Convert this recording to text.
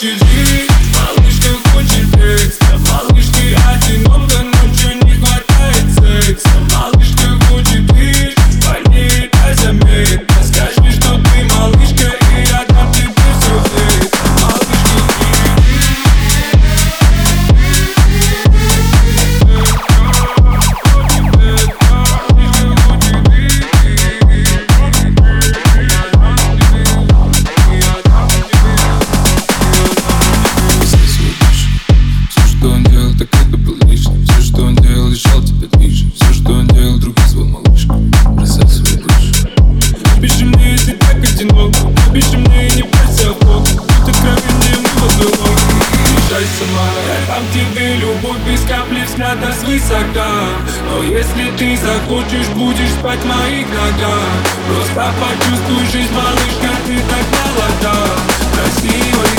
what. что он делал, так это был лишним. Все, что он делал, лишал тебя движа Все, что он делал, других звал малышка Бросай свою душу. Напиши мне, если так одинок. Напиши мне, не бойся охоты Будь откровенным и водолог Решай сама Я дам тебе любовь без капли взгляда свысока. Но если ты захочешь, будешь спать в моих ногах. Просто почувствуй жизнь, малышка, ты так молода. Красивая